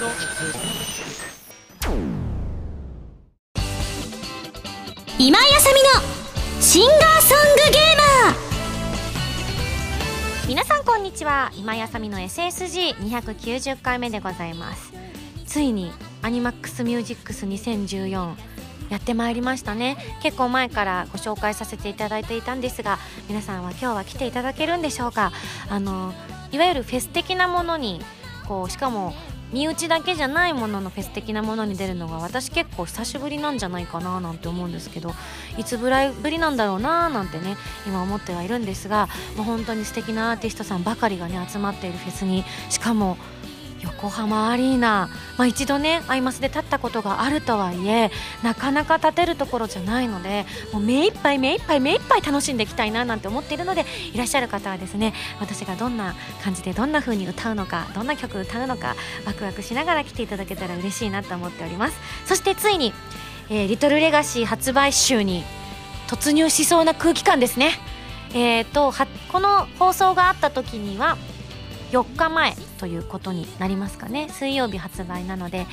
今井あさみのシンガーソングゲーマー。皆さんこんにちは。今井あさみの SSG290 回目でございます。ついにアニマックスミュージックス2014やってまいりましたね。結構前からご紹介させていただいていたんですが皆さんは今日は来ていただけるんでしょうか？あのいわゆるフェス的なものにこうしかも身内だけじゃないもののフェス的なものに出るのが私結構久しぶりなんじゃないかななんて思うんですけどいつぶらいぶりなんだろうななんてね今思ってはいるんですがもう本当に素敵なアーティストさんばかりがね集まっているフェスにしかも横浜アリーナ、まあ、一度ねアイマスで立ったことがあるとはいえなかなか立てるところじゃないのでもう目いっぱい目いっぱい目いっぱい楽しんでいきたいななんて思っているのでいらっしゃる方はですね私がどんな感じでどんな風に歌うのかどんな曲歌うのかワクワクしながら来ていただけたら嬉しいなと思っております。そしてついに、えー、リトルレガシー発売週に突入しそうな空気感ですね。えーと、とこの放送があった時には4日前ということになりますかね。水曜日発売なので。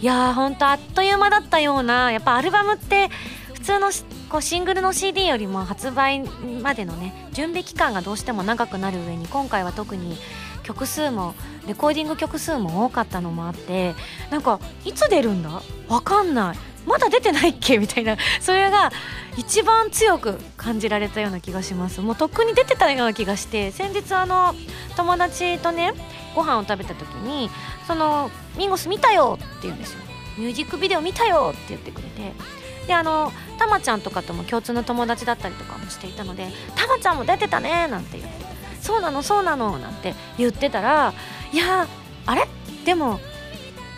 いやーほんとあっという間だったような。やっぱアルバムって普通のこうシングルの CD よりも発売までのね準備期間がどうしても長くなる上に今回は特に曲数もレコーディング曲数も多かったのもあってなんかいつ出るんだ？わかんない。まだ出てないっけ？みたいな。それが一番強く感じられたような気がします。もうとっくに出てたような気がして。先日あの友達とねご飯を食べた時に「そのミンゴス見たよ」って言うんですよ「ミュージックビデオ見たよ」って言ってくれて。であのたまちゃんとかとも共通の友達だったりとかもしていたので「たまちゃんも出てたね」なんて言って「そうなのそうなの」なんて言ってたら「いやあれ？でも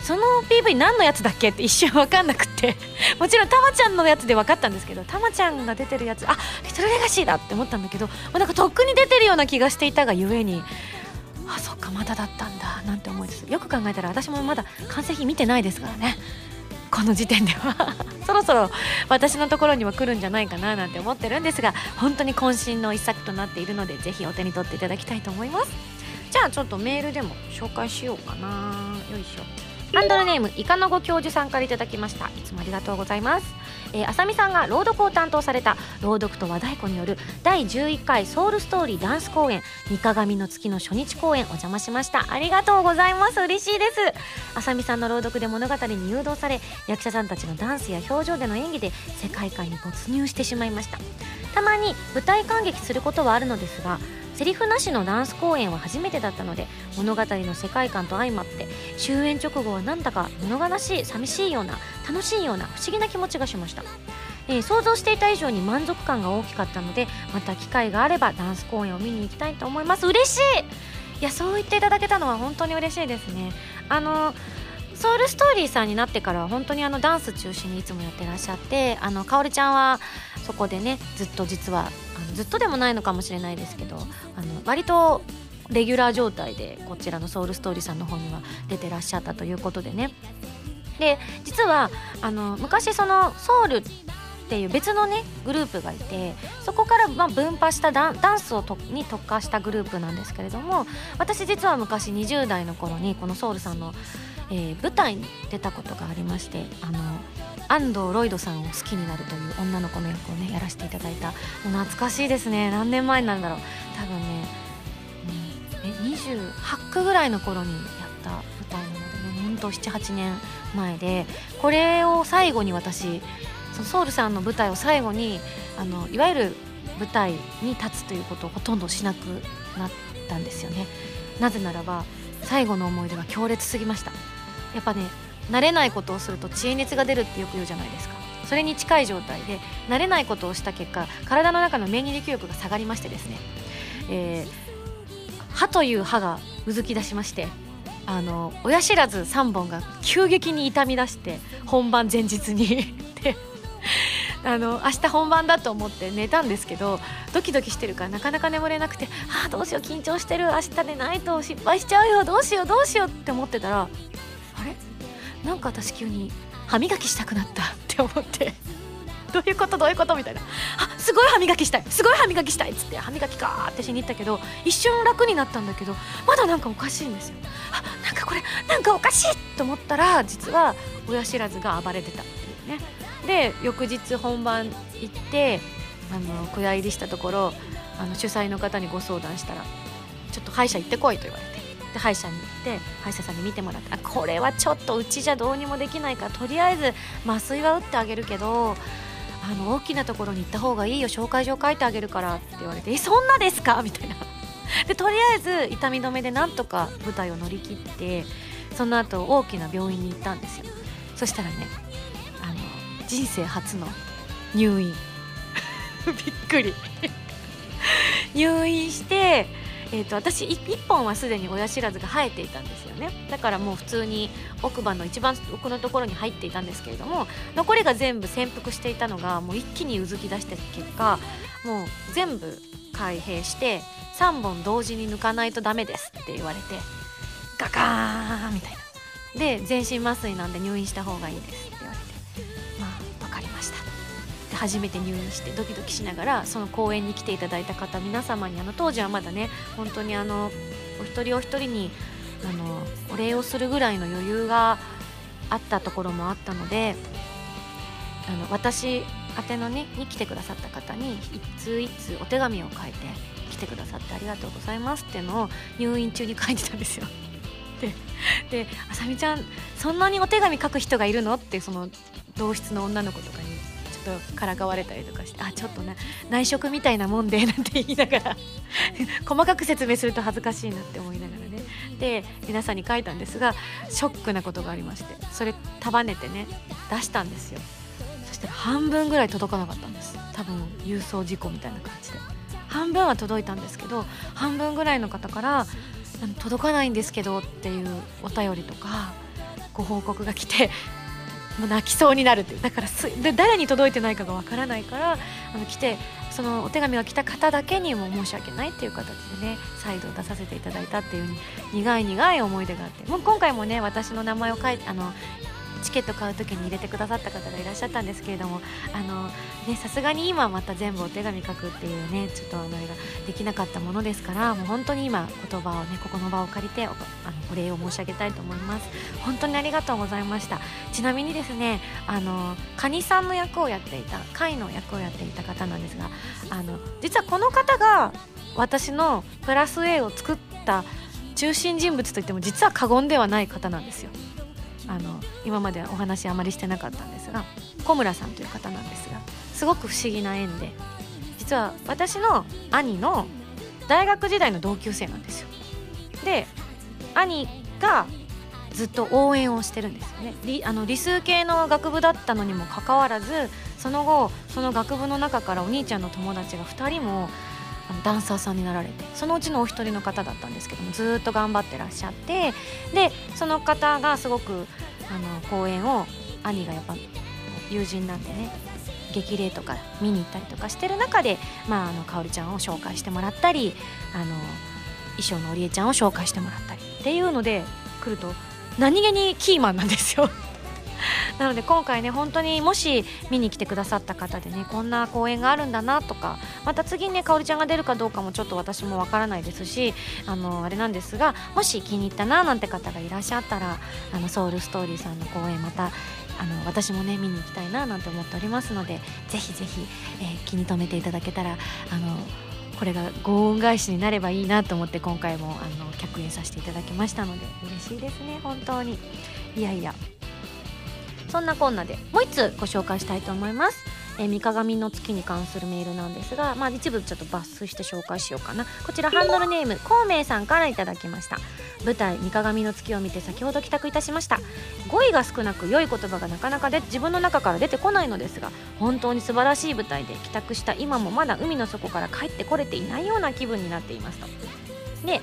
その PV 何のやつだっけって一瞬分かんなくて。もちろんたまちゃんのやつで分かったんですけどたまちゃんが出てるやつあリトルレガシーだって思ったんだけど、まあ、なんかとっくに出てるような気がしていたがゆえにあそっかまだだったんだなんて思いですよく考えたら私もまだ完成品見てないですからね。この時点では。そろそろ私のところには来るんじゃないかななんて思ってるんですが本当に渾身の一作となっているのでぜひお手に取っていただきたいと思います。じゃあちょっとメールでも紹介しようかな。よいしょ。ハンドルネームイカのご教授さんからいただきました。いつもありがとうございます。えー、浅見さんが朗読を担当された朗読と和太鼓による第11回ソウルストーリーダンス公演三鏡の月の初日公演お邪魔しました。ありがとうございます。嬉しいです。浅見さんの朗読で物語に誘導され役者さんたちのダンスや表情での演技で世界観に没入してしまいました。たまに舞台感激することはあるのですがセリフなしのダンス公演は初めてだったので物語の世界観と相まって終演直後はなんだか物悲しい寂しいような楽しいような不思議な気持ちがしました、えー、想像していた以上に満足感が大きかったのでまた機会があればダンス公演を見に行きたいと思います。嬉しい！いやそう言っていただけたのは本当に嬉しいですね。あのソウルストーリーさんになってからは本当にあのダンス中心にいつもやってらっしゃってあのかおりちゃんはそこでねずっと実はあのずっとでもないのかもしれないですけどあの割とレギュラー状態でこちらのソウルストーリーさんの方には出てらっしゃったということでね。で実はあの昔そのソウルっていう別のねグループがいてそこからま分派したダンスをとに特化したグループなんですけれども私実は昔20代の頃にこのソウルさんのえー、舞台に出たことがありましてあの安藤ロイドさんを好きになるという女の子の役をねやらせていただいた。もう懐かしいですね。何年前なんだろう。多分ね、うん、え28区ぐらいの頃にやった舞台なのでねほんと78年前でこれを最後に私そのソウルさんの舞台を最後にあのいわゆる舞台に立つということをほとんどしなくなったんですよね。なぜならば最後の思い出が強烈すぎました。やっぱね慣れないことをすると知恵熱が出るってよく言うじゃないですか。それに近い状態で慣れないことをした結果体の中の免疫力が下がりましてですね、えー、歯という歯がうずき出しましてあの親知らず3本が急激に痛み出して本番前日に であの明日本番だと思って寝たんですけどドキドキしてるからなかなか眠れなくてああどうしよう緊張してる明日でないと失敗しちゃうよどうしようどうしようって思ってたらなんか私急に歯磨きしたくなったって思って。どういうこと？どういうこと？みたいな。あすごい歯磨きしたい。すごい歯磨きしたい。っつって歯磨きかーってしに行ったけど一瞬楽になったんだけどまだなんかおかしいんですよ。あなんかこれなんかおかしいと思ったら実は親知らずが暴れてたっていうね。で翌日本番行ってあの小屋入りしたところあの主催の方にご相談したら「ちょっと歯医者行ってこい」と言われて。で歯医者に行って歯医者さんに見てもらってあこれはちょっとうちじゃどうにもできないからとりあえず麻酔は打ってあげるけどあの大きなところに行った方がいいよ紹介状書いてあげるからって言われてえそんなですか？みたいな。でとりあえず痛み止めでなんとか舞台を乗り切ってその後大きな病院に行ったんですよ。そしたらねあの人生初の入院。びっくり。入院してえーと、私 1, 本はすでに親知らずが生えていたんですよね。だからもう普通に奥歯の一番奥のところに入っていたんですけれども残りが全部潜伏していたのがもう一気にうずき出した結果もう全部開閉して3本同時に抜かないとダメですって言われてガカーンみたいな。で全身麻酔なんで入院した方がいいです。初めて入院してドキドキしながらその公演に来ていただいた方皆様にあの当時はまだね本当にあのお一人お一人にあのお礼をするぐらいの余裕があったところもあったのであの私宛てのねに来てくださった方に一通一通お手紙を書いて来てくださってありがとうございますっていうのを入院中に書いてたんですよ。で「あさみちゃんそんなにお手紙書く人がいるの?」ってその同室の女の子とかにとからかわれたりとかして「あちょっとね内職みたいなもんで」なんて言いながら 細かく説明すると恥ずかしいなって思いながらね。で皆さんに書いたんですがショックなことがありましてそれ束ねてね出したんですよ。そしたら半分ぐらい届かなかったんです。多分郵送事故みたいな感じで。半分は届いたんですけど半分ぐらいの方から届かないんですけどっていうお便りとかご報告が来てもう泣きそうになるってだからすで誰に届いてないかがわからないからあの来てそのお手紙が来た方だけにも申し訳ないっていう形でね再度出させていただいたっていう苦い苦い思い出があって。もう今回もね私の名前を書いてあのチケット買う時に入れてくださった方がいらっしゃったんですけれどもあのねさすがに今また全部お手紙書くっていうねちょっとあのができなかったものですからもう本当に今言葉をねここの場を借りておあのお礼を申し上げたいと思います。本当にありがとうございました。ちなみにですねあのカニさんの役をやっていた貝の役をやっていた方なんですがあの実はこの方が私のプラス A を作った中心人物といっても実は過言ではない方なんですよ。あの今までお話あまりしてなかったんですが小村さんという方なんですがすごく不思議な縁で実は私の兄の大学時代の同級生なんですよ。で兄がずっと応援をしてるんですよね。理あの理数系の学部だったのにもかかわらずその後その学部の中からお兄ちゃんの友達が2人もあのダンサーさんになられてそのうちのお一人の方だったんですけどもずっと頑張ってらっしゃってでその方がすごくあの公演を兄がやっぱ友人なんでね激励とか見に行ったりとかしてる中で、まあ、あのかおりちゃんを紹介してもらったりあの衣装の織江ちゃんを紹介してもらったりっていうので来ると何気にキーマンなんですよ。なので今回ね本当にもし見に来てくださった方でねこんな公演があるんだなとかまた次ねかおりちゃんが出るかどうかもちょっと私もわからないですしあのあれなんですがもし気に入ったななんて方がいらっしゃったらあのソウルストーリーさんの公演またあの私もね見に行きたいななんて思っておりますのでぜひぜひ、えー、気に留めていただけたらあのこれがご恩返しになればいいなと思って今回もあの客演させていただきましたので嬉しいですね本当に。いやいや。そんなこんなでもう1つご紹介したいと思います。えー、三鏡の月に関するメールなんですが、まあ、一部ちょっと抜粋して紹介しようかな。こちらハンドルネーム孔明さんから頂きました。舞台「三鏡の月」を見て先ほど帰宅いたしました。語彙が少なく良い言葉がなかなかで自分の中から出てこないのですが本当に素晴らしい舞台で帰宅した今もまだ海の底から帰ってこれていないような気分になっていますと。で、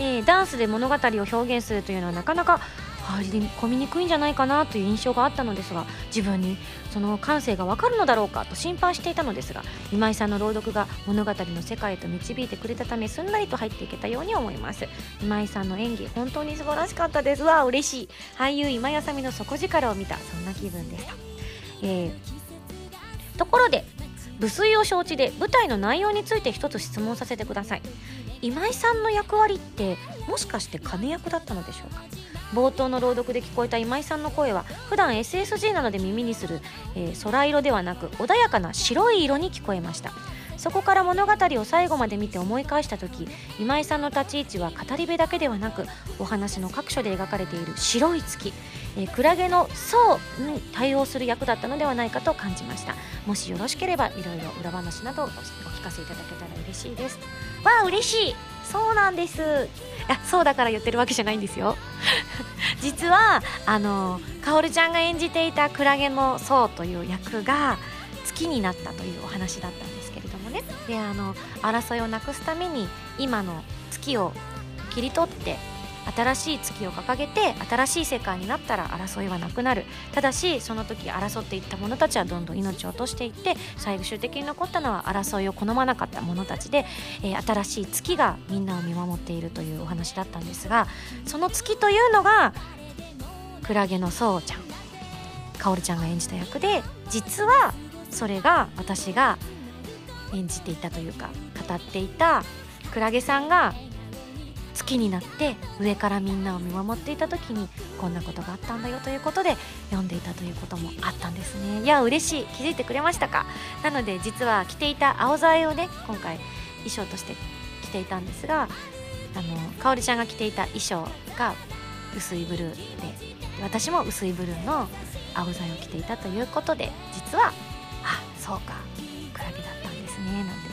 えー、ダンスで物語を表現するというのはなかなか入り込みにくいんじゃないかなという印象があったのですが自分にその感性がわかるのだろうかと心配していたのですが今井さんの朗読が物語の世界へと導いてくれたためすんなりと入っていけたように思います。今井さんの演技本当に素晴らしかったです。わ嬉しい。俳優今井あさみの底力を見たそんな気分でした、えー、ところで無粋を承知で舞台の内容について一つ質問させてください。今井さんの役割ってもしかして金役だったのでしょうか？冒頭の朗読で聞こえた今井さんの声は普段 SSG などで耳にする、えー、空色ではなく穏やかな白い色に聞こえました。そこから物語を最後まで見て思い返した時今井さんの立ち位置は語り部だけではなくお話の各所で描かれている白い月、えー、クラゲの層に対応する役だったのではないかと感じました。もしよろしければいろいろ裏話などお聞かせいただけたら嬉しいです。わあ嬉しい。そうなんです。あそうだから言ってるわけじゃないんですよ。実はあのかおるちゃんが演じていたクラゲの層という役が月になったというお話だったんですけれどもね。であの争いをなくすために今の月を切り取って新しい月を掲げて新しい世界になったら争いはなくなる。ただしその時争っていった者たちはどんどん命を落としていって最終的に残ったのは争いを好まなかった者たちで、えー、新しい月がみんなを見守っているというお話だったんですがその月というのがクラゲのそうちゃんかおるちゃんが演じた役で実はそれが私が演じていたというか語っていたクラゲさんが月になって上からみんなを見守っていた時にこんなことがあったんだよということで読んでいたということもあったんですね。いや嬉しい。気づいてくれましたか？なので実は着ていた青ざえをね今回衣装として着ていたんですがあのかおりちゃんが着ていた衣装が薄いブルーで私も薄いブルーの青ざえを着ていたということで実はあそうか。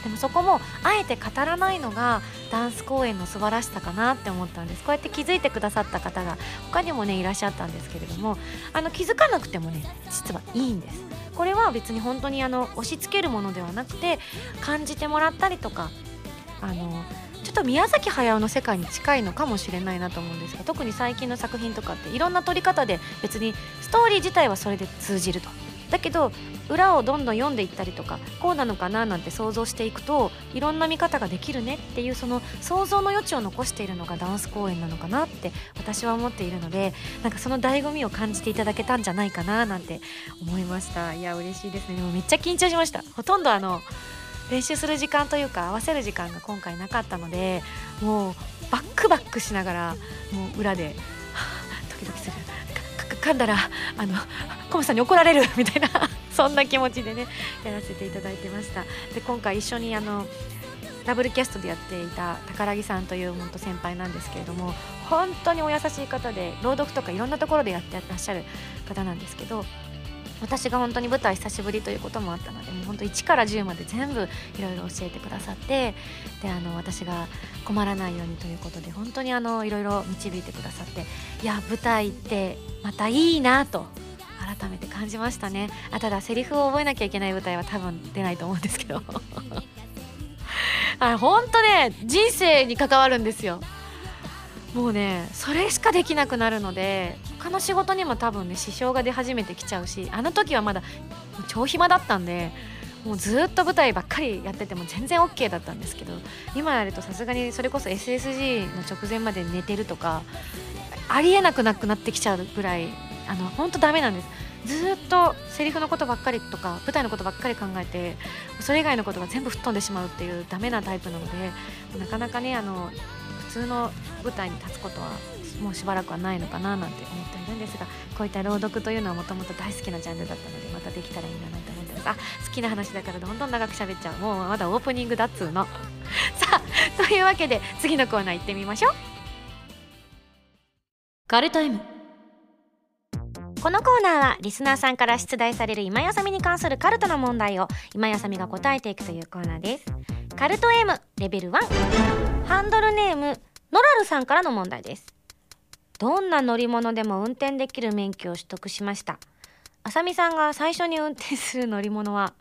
でもそこもあえて語らないのがダンス公演の素晴らしさかなって思ったんです。こうやって気づいてくださった方が他にもねいらっしゃったんですけれどもあの気づかなくてもね実はいいんです。これは別に本当にあの押し付けるものではなくて感じてもらったりとかあのちょっと宮崎駿の世界に近いのかもしれないなと思うんですが特に最近の作品とかっていろんな撮り方で別にストーリー自体はそれで通じると。だけど裏をどんどん読んでいったりとかこうなのかななんて想像していくといろんな見方ができるねっていうその想像の余地を残しているのがダンス公演なのかなって私は思っているのでなんかその醍醐味を感じていただけたんじゃないかななんて思いました。いや嬉しいですね。でもめっちゃ緊張しました。ほとんどあの練習する時間というか合わせる時間が今回なかったのでもうバックバックしながらもう裏で、ドキドキする。噛んだらあのコムさんに怒られる みたいなそんな気持ちでねやらせていただいてました。で今回一緒にあのダブルキャストでやっていた宝木さんという本当先輩なんですけれども本当にお優しい方で朗読とかいろんなところでやってらっしゃる方なんですけど私が本当に舞台久しぶりということもあったのでもう本当1から10まで全部いろいろ教えてくださってであの私が困らないようにということで本当にいろいろ導いてくださっていや舞台ってまたいいなと改めて感じましたね。あただセリフを覚えなきゃいけない舞台は多分出ないと思うんですけど。あ本当ね人生に関わるんですよ。もうねそれしかできなくなるので他の仕事にも多分ね支障が出始めてきちゃうしあの時はまだ超暇だったんでもうずっと舞台ばっかりやってても全然 OK だったんですけど今やるとさすがにそれこそ SSG の直前まで寝てるとかありえなくなくなってきちゃうぐらいあの本当ダメなんです。ずっとセリフのことばっかりとか舞台のことばっかり考えてそれ以外のことが全部吹っ飛んでしまうっていうダメなタイプなのでなかなかねあの普通の舞台に立つことはもうしばらくはないのかななんて思っているんですがこういった朗読というのはもともと大好きなジャンルだったのでまたできたらいいなと思ってますあ好きな話だからどんどん長く喋っちゃう。もうまだオープニングだっつうの。さあというわけで次のコーナー行ってみましょう。カルタイム。このコーナーはリスナーさんから出題される今やさみに関するカルトの問題を今やさみが答えていくというコーナーです。カルト M レベル1ハンドルネームノラルさんからの問題です。どんな乗り物でも運転できる免許を取得しました。あさみさんが最初に運転する乗り物は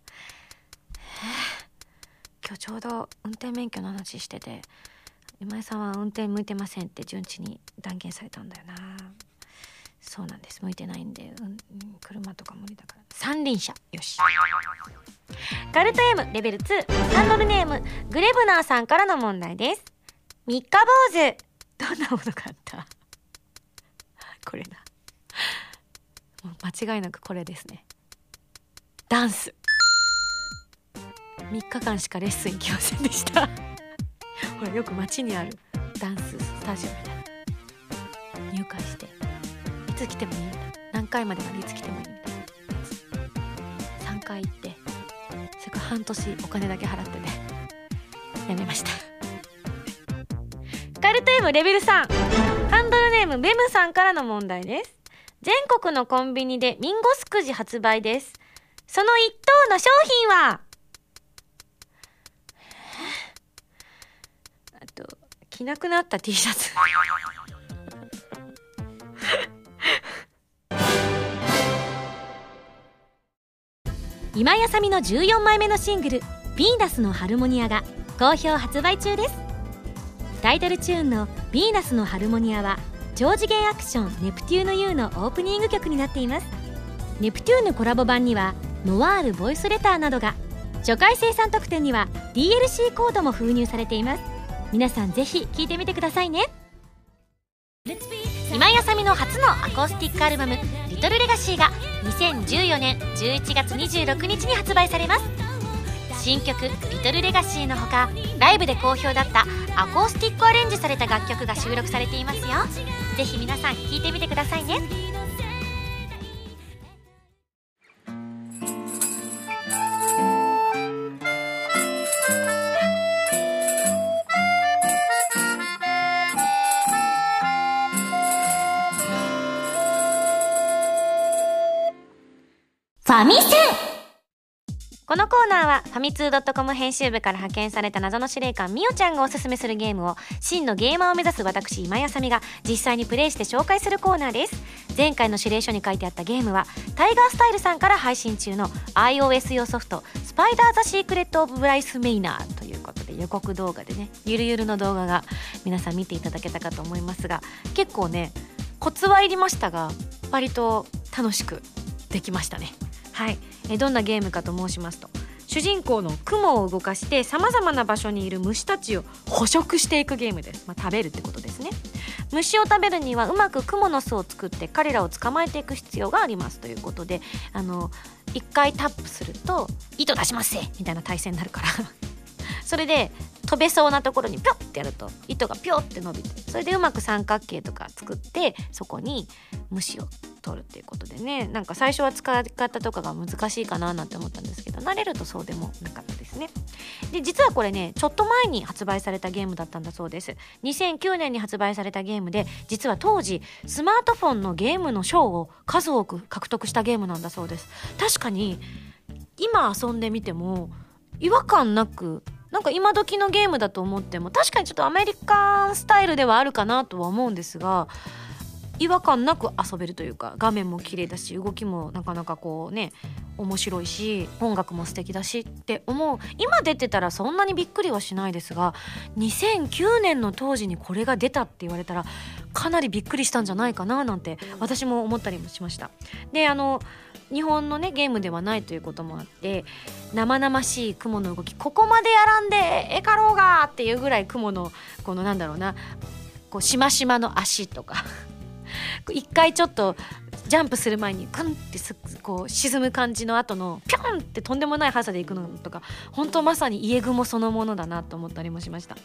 今日ちょうど運転免許の話してて今井さんは運転向いてませんって順次に断言されたんだよな。そうなんです。向いてないんで、うん、車とか無理だから。三輪車。よし。カルト M レベル2ハンドルネームグレブナーさんからの問題です。三日坊主。どんなものがあった？これだもう間違いなくこれですね。ダンス。3日間しかレッスン行きませんでした。ほらよく街にあるダンススタジオみたいな。入会して。つ来てもいい。みたいな何回までまでいつ来てもいい。みたいな3回行ってそれから半年お金だけ払ってね。やめました。カルト M レベル3ハンドルネームベムさんからの問題です。全国のコンビニでミンゴスくじ発売です。その一等の商品は？あと着なくなった T シャツ。今やさみの14枚目のシングル「ヴィーナスのハルモニア」が好評発売中です。タイトルチューンの「ヴィーナスのハルモニア」は超次元アクション「ネプテューヌ U」のオープニング曲になっています。ネプテューヌコラボ版にはノワールボイスレターなどが初回生産特典には DLC コードも封入されています。皆さんぜひ聴いてみてくださいね。今やさみの初のアコースティックアルバム「リトルレガシーが2014年11月26日に発売されます。新曲「リトルレガシーのほかライブで好評だったアコースティックアレンジされた楽曲が収録されていますよ。ぜひ皆さん聴いてみてくださいね。ァミセこのコーナーはファミツー .com 編集部から派遣された謎の司令官みおちゃんがおすすめするゲームを真のゲーマーを目指す私今やさみが実際にプレイして紹介するコーナーです。前回の指令書に書いてあったゲームはタイガースタイルさんから配信中の iOS 用ソフト「スパイダー・ザ・シークレット・オブ・ブライス・メイナー」ということで予告動画でねゆるゆるの動画が皆さん見ていただけたかと思いますが結構ねコツはいりましたが割と楽しくできましたね。はい。えどんなゲームかと申しますと主人公の雲を動かしてさまざまな場所にいる虫たちを捕食していくゲームです、まあ、食べるってことですね。虫を食べるにはうまく雲の巣を作って彼らを捕まえていく必要があります。ということであの1回タップすると「糸出しますせ!」みたいな体勢になるから。それで飛べそうなところにピョッてやると糸がピョッて伸びてそれでうまく三角形とか作ってそこに虫を取るっていうことでね。なんか最初は使い方とかが難しいかななんて思ったんですけど慣れるとそうでもなかったですね。で実はこれねちょっと前に発売されたゲームだったんだそうです。2009年に発売されたゲームで実は当時スマートフォンのゲームの賞を数多く獲得したゲームなんだそうです。確かに今遊んでみても違和感なくなんか今時のゲームだと思っても確かにちょっとアメリカンスタイルではあるかなとは思うんですが違和感なく遊べるというか画面も綺麗だし動きもなかなかこうね面白いし音楽も素敵だしって思う。今出てたらそんなにびっくりはしないですが2009年の当時にこれが出たって言われたらかなりびっくりしたんじゃないかななんて私も思ったりもしました。であの日本のねゲームではないということもあって生々しい雲の動きここまでやらんでええかろうがっていうぐらい雲のこのなんだろうなこうしましまの足とか 一回ちょっとジャンプする前にクンってこう沈む感じの後のピョンってとんでもない速さで行くのとか本当まさに家雲そのものだなと思ったりもしました。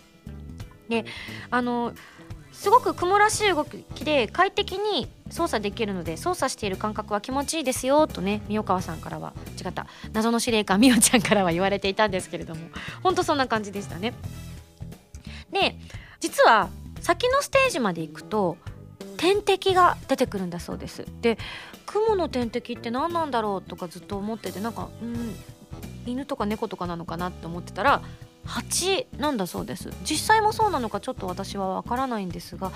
であのすごく雲らしい動きで快適に操作できるので操作している感覚は気持ちいいですよとね三川さんからは違った謎の司令官みおちゃんからは言われていたんですけれども本当そんな感じでしたね。で実は先のステージまで行くと天敵が出てくるんだそうですで雲の天敵って何なんだろうとかずっと思っててなんかうん犬とか猫とかなのかなって思ってたら蜂なんだそうです。実際もそうなのかちょっと私はわからないんですが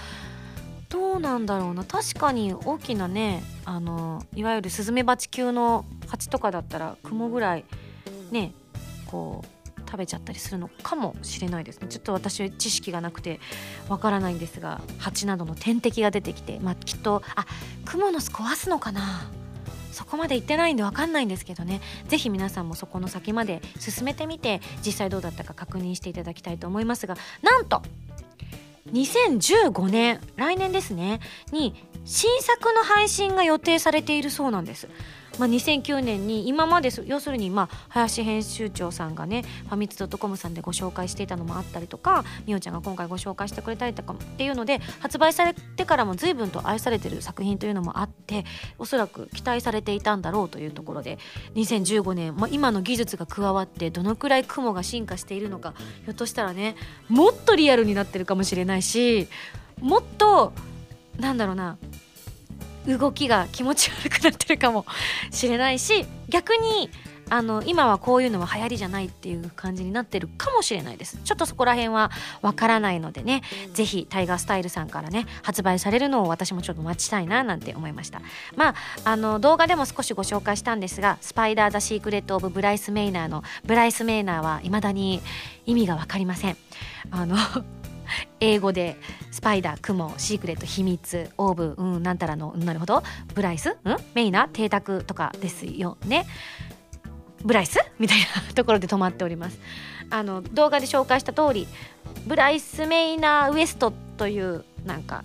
どうなんだろうな。確かに大きなねあのいわゆるスズメバチ級の蜂とかだったら雲ぐらいねこう食べちゃったりするのかもしれないですね。ちょっと私知識がなくてわからないんですが蜂などの天敵が出てきてまあきっとあクモの巣壊すのかな。そこまで行ってないんで分かんないんですけどね。是非皆さんもそこの先まで進めてみて実際どうだったか確認していただきたいと思いますが。なんと2015年来年ですねに新作の配信が予定されているそうなんです。まあ、2009年に今まで要するにまあ林編集長さんがねファミツドットコムさんでご紹介していたのもあったりとかみおちゃんが今回ご紹介してくれたりとかっていうので発売されてからも随分と愛されてる作品というのもあっておそらく期待されていたんだろうというところで2015年、まあ、今の技術が加わってどのくらい雲が進化しているのかひょっとしたらねもっとリアルになってるかもしれないしもっとなんだろうな動きが気持ち悪くなってるかもしれないし逆にあの今はこういうのは流行りじゃないっていう感じになってるかもしれないです。ちょっとそこら辺はわからないのでね是非タイガースタイルさんからね発売されるのを私もちょっと待ちたいななんて思いました。まああの動画でも少しご紹介したんですが「スパイダー・ザ・シークレット・オブ・ブライス・メイナー」のブライス・メイナーは未だに意味が分かりません。あの英語でスパイダー、クモ、シークレット、秘密、オーブ、うん、なんたらの、なるほど、ブライス、うん、メイナ、邸宅とかですよね。ブライス？みたいな ところで止まっております。あの動画で紹介した通り、ブライス・メイナー・ウエストというなんか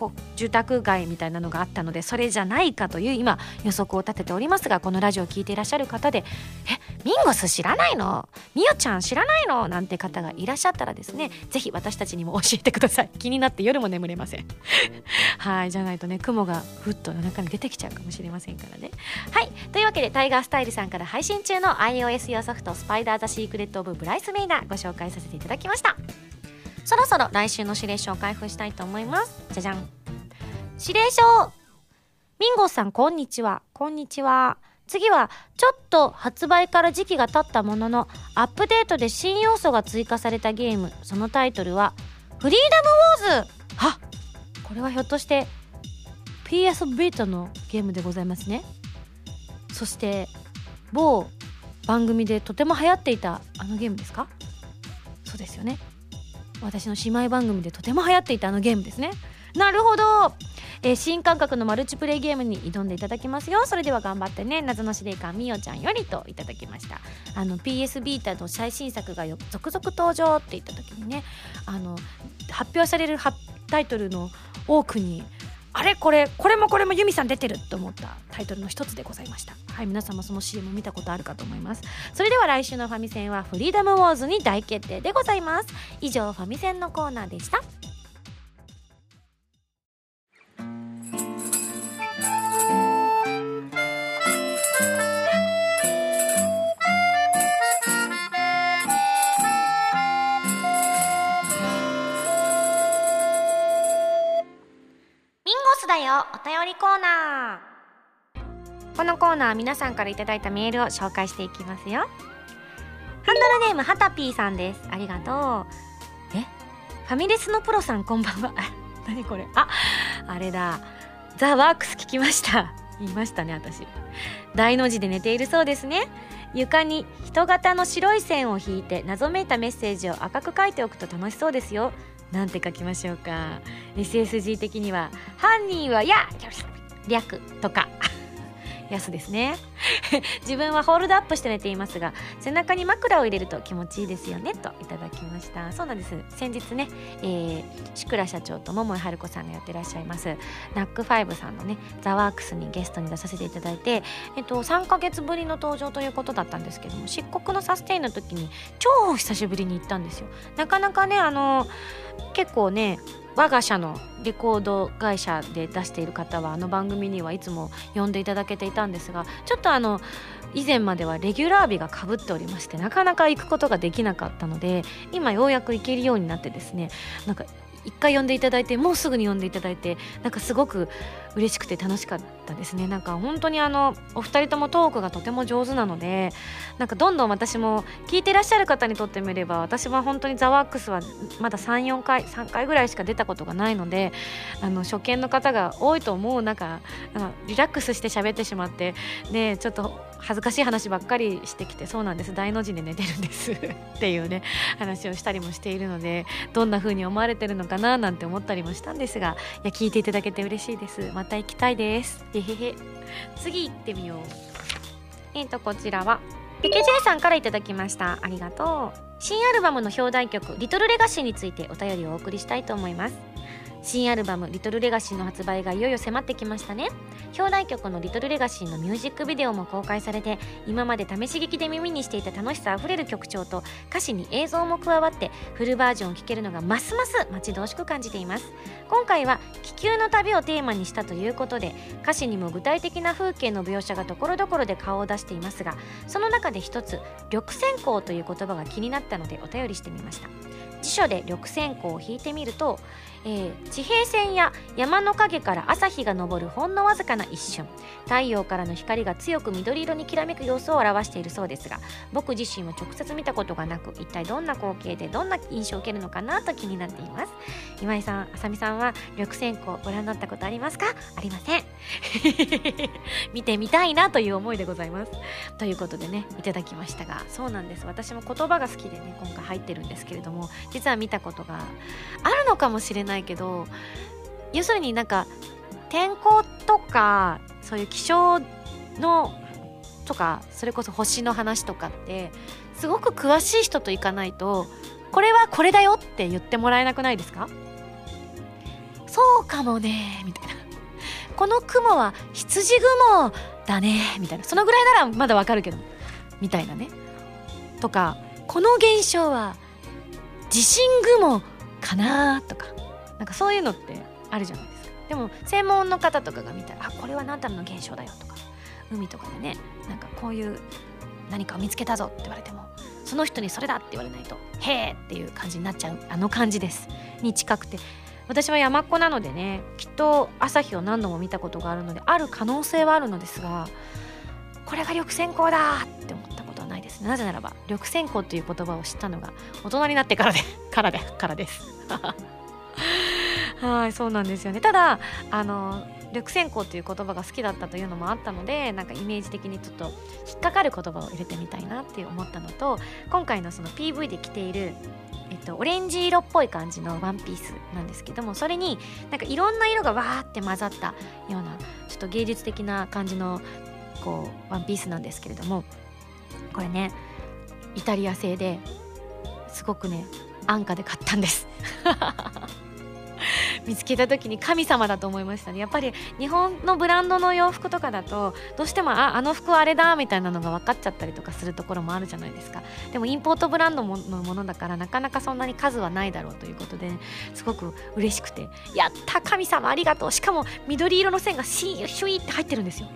こ住宅街みたいなのがあったのでそれじゃないかという今予測を立てておりますがこのラジオを聴いていらっしゃる方で「えミンゴス知らないの？みおちゃん知らないの?」なんて方がいらっしゃったらですね是非私たちにも教えてください。気になって夜も眠れません。はいじゃないとね雲がふっと夜中に出てきちゃうかもしれませんからね。はいというわけでタイガースタイルさんから配信中の iOS 用ソフト「スパイダー・ザ・シークレット・オブ・ブライス・メイダー」ご紹介させていただきました。そろそろ来週の指令書を開封したいと思います。じゃじゃん。指令書。ミンゴさんこんにちは。こんにちは。次はちょっと発売から時期が経ったもののアップデートで新要素が追加されたゲーム。そのタイトルはフリーダムウォーズ。あこれはひょっとして PS ベータのゲームでございますね。そして某番組でとても流行っていたあのゲームですか？そうですよね。私の姉妹番組でとても流行っていたあのゲームですね。なるほど、えー、新感覚のマルチプレイゲームに挑んでいただきますよ。それでは頑張ってね。謎の司令官みおちゃんよりといただきました。あの PS ビータの最新作が続々登場って言った時にねあの発表されるタイトルの多くにあれこれこれもこれもユミさん出てると思ったタイトルの一つでございました。はい皆さんもその CM 見たことあるかと思います。それでは来週のファミセンはフリーダムウォーズに大決定でございます。以上ファミセンのコーナーでした。ナー皆さんから頂いたメールを紹介していきますよ。ハンドルネームはたぴーさんです。ありがとう。え？ファミレスのプロさんこんばんは。何これ？ああれだ。ザ・ワークス聞きました。言いましたね私。大の字で寝ているそうですね。床に人型の白い線を引いて謎めいたメッセージを赤く書いておくと楽しそうですよ。なんて書きましょうか。SSG 的には「犯人はや略」とか。やすですね。自分はホールドアップして寝ていますが背中に枕を入れると気持ちいいですよねといただきました。そうなんです。先日ね、えー、シクラ社長と桃井春子さんがやってらっしゃいますナックファイブさんのねザワークスにゲストに出させていただいて、えっと、3ヶ月ぶりの登場ということだったんですけども漆黒のサステインの時に超久しぶりに行ったんですよ。なかなかねあの結構ね我が社のレコード会社で出している方はあの番組にはいつも呼んでいただけていたんですがちょっとあの以前まではレギュラー日がかぶっておりましてなかなか行くことができなかったので今ようやく行けるようになってですねなんか一回呼んでいただいてもうすぐに呼んでいただいてなんかすごく嬉しくて楽しかったですね。なんか本当にあのお二人ともトークがとても上手なのでなんかどんどん私も聞いてらっしゃる方にとってみれば私は本当にザワックスはまだ34回3回ぐらいしか出たことがないのであの初見の方が多いと思う中リラックスして喋ってしまってねちょっと恥ずかしい話ばっかりしてきてそうなんです。大の字で寝てるんです。っていうね話をしたりもしているのでどんな風に思われてるのかななんて思ったりもしたんですがいや聞いていただけて嬉しいです。また行きたいです。へへへ。次行ってみよう。えっ、ー、とこちらはペケジェイさんから頂きました。ありがとう。新アルバムの表題曲「リトルレガシーについてお便りをお送りしたいと思います。新アルバム「リトルレガシー」の発売がいよいよ迫ってきましたね。表題曲の「リトルレガシー」のミュージックビデオも公開されて今まで試し聞きで耳にしていた楽しさあふれる曲調と歌詞に映像も加わってフルバージョンを聴けるのがますます待ち遠しく感じています。今回は気球の旅をテーマにしたということで歌詞にも具体的な風景の描写がところどころで顔を出していますがその中で一つ「緑線香」という言葉が気になったのでお便りしてみました。辞書で緑線香を引いてみるとえー、地平線や山の陰から朝日が昇るほんのわずかな一瞬。太陽からの光が強く緑色にきらめく様子を表しているそうですが僕自身は直接見たことがなく一体どんな光景でどんな印象を受けるのかなと気になっています。今井さんあさみさんは緑線香ご覧になったことありますか？ありません。見てみたいなという思いでございます。ということでねいただきましたがそうなんです。私も言葉が好きでね今回入ってるんですけれども実は見たことがあるのかもしれないないけど要するになんか天候とかそういう気象のとかそれこそ星の話とかってすごく詳しい人と行かないとこれはこれだよって言ってもらえなくないですか？そうかもねみたいな。この雲は羊雲だねみたいな。そのぐらいならまだわかるけどみたいなね。とかこの現象は地震雲かなとか。なんかそういうのってあるじゃないですか。でも専門の方とかが見たらあこれは何たらの現象だよとか海とかでねなんかこういう何かを見つけたぞって言われてもその人にそれだって言われないとへえっていう感じになっちゃうあの感じです。に近くて。私は山っ子なのでねきっと朝日を何度も見たことがあるのである可能性はあるのですがこれが緑線香だって思ったことはないです。なぜならば緑線香という言葉を知ったのが大人になってからでからでからです。はいそうなんですよね。ただあの緑線香という言葉が好きだったというのもあったのでなんかイメージ的にちょっと引っかかる言葉を入れてみたいなって思ったのと今回のその PV で着ているえっと、オレンジ色っぽい感じのワンピースなんですけどもそれになんかいろんな色がわーって混ざったようなちょっと芸術的な感じのこうワンピースなんですけれどもこれねイタリア製ですごくね安価で買ったんです。見つけた時に神様だと思いましたね。やっぱり日本のブランドの洋服とかだとどうしてもああの服はあれだみたいなのが分かっちゃったりとかするところもあるじゃないですか。でもインポートブランドのものだからなかなかそんなに数はないだろうということですごく嬉しくてやった神様ありがとう。しかも緑色の線がシーシュイって入ってるんですよ。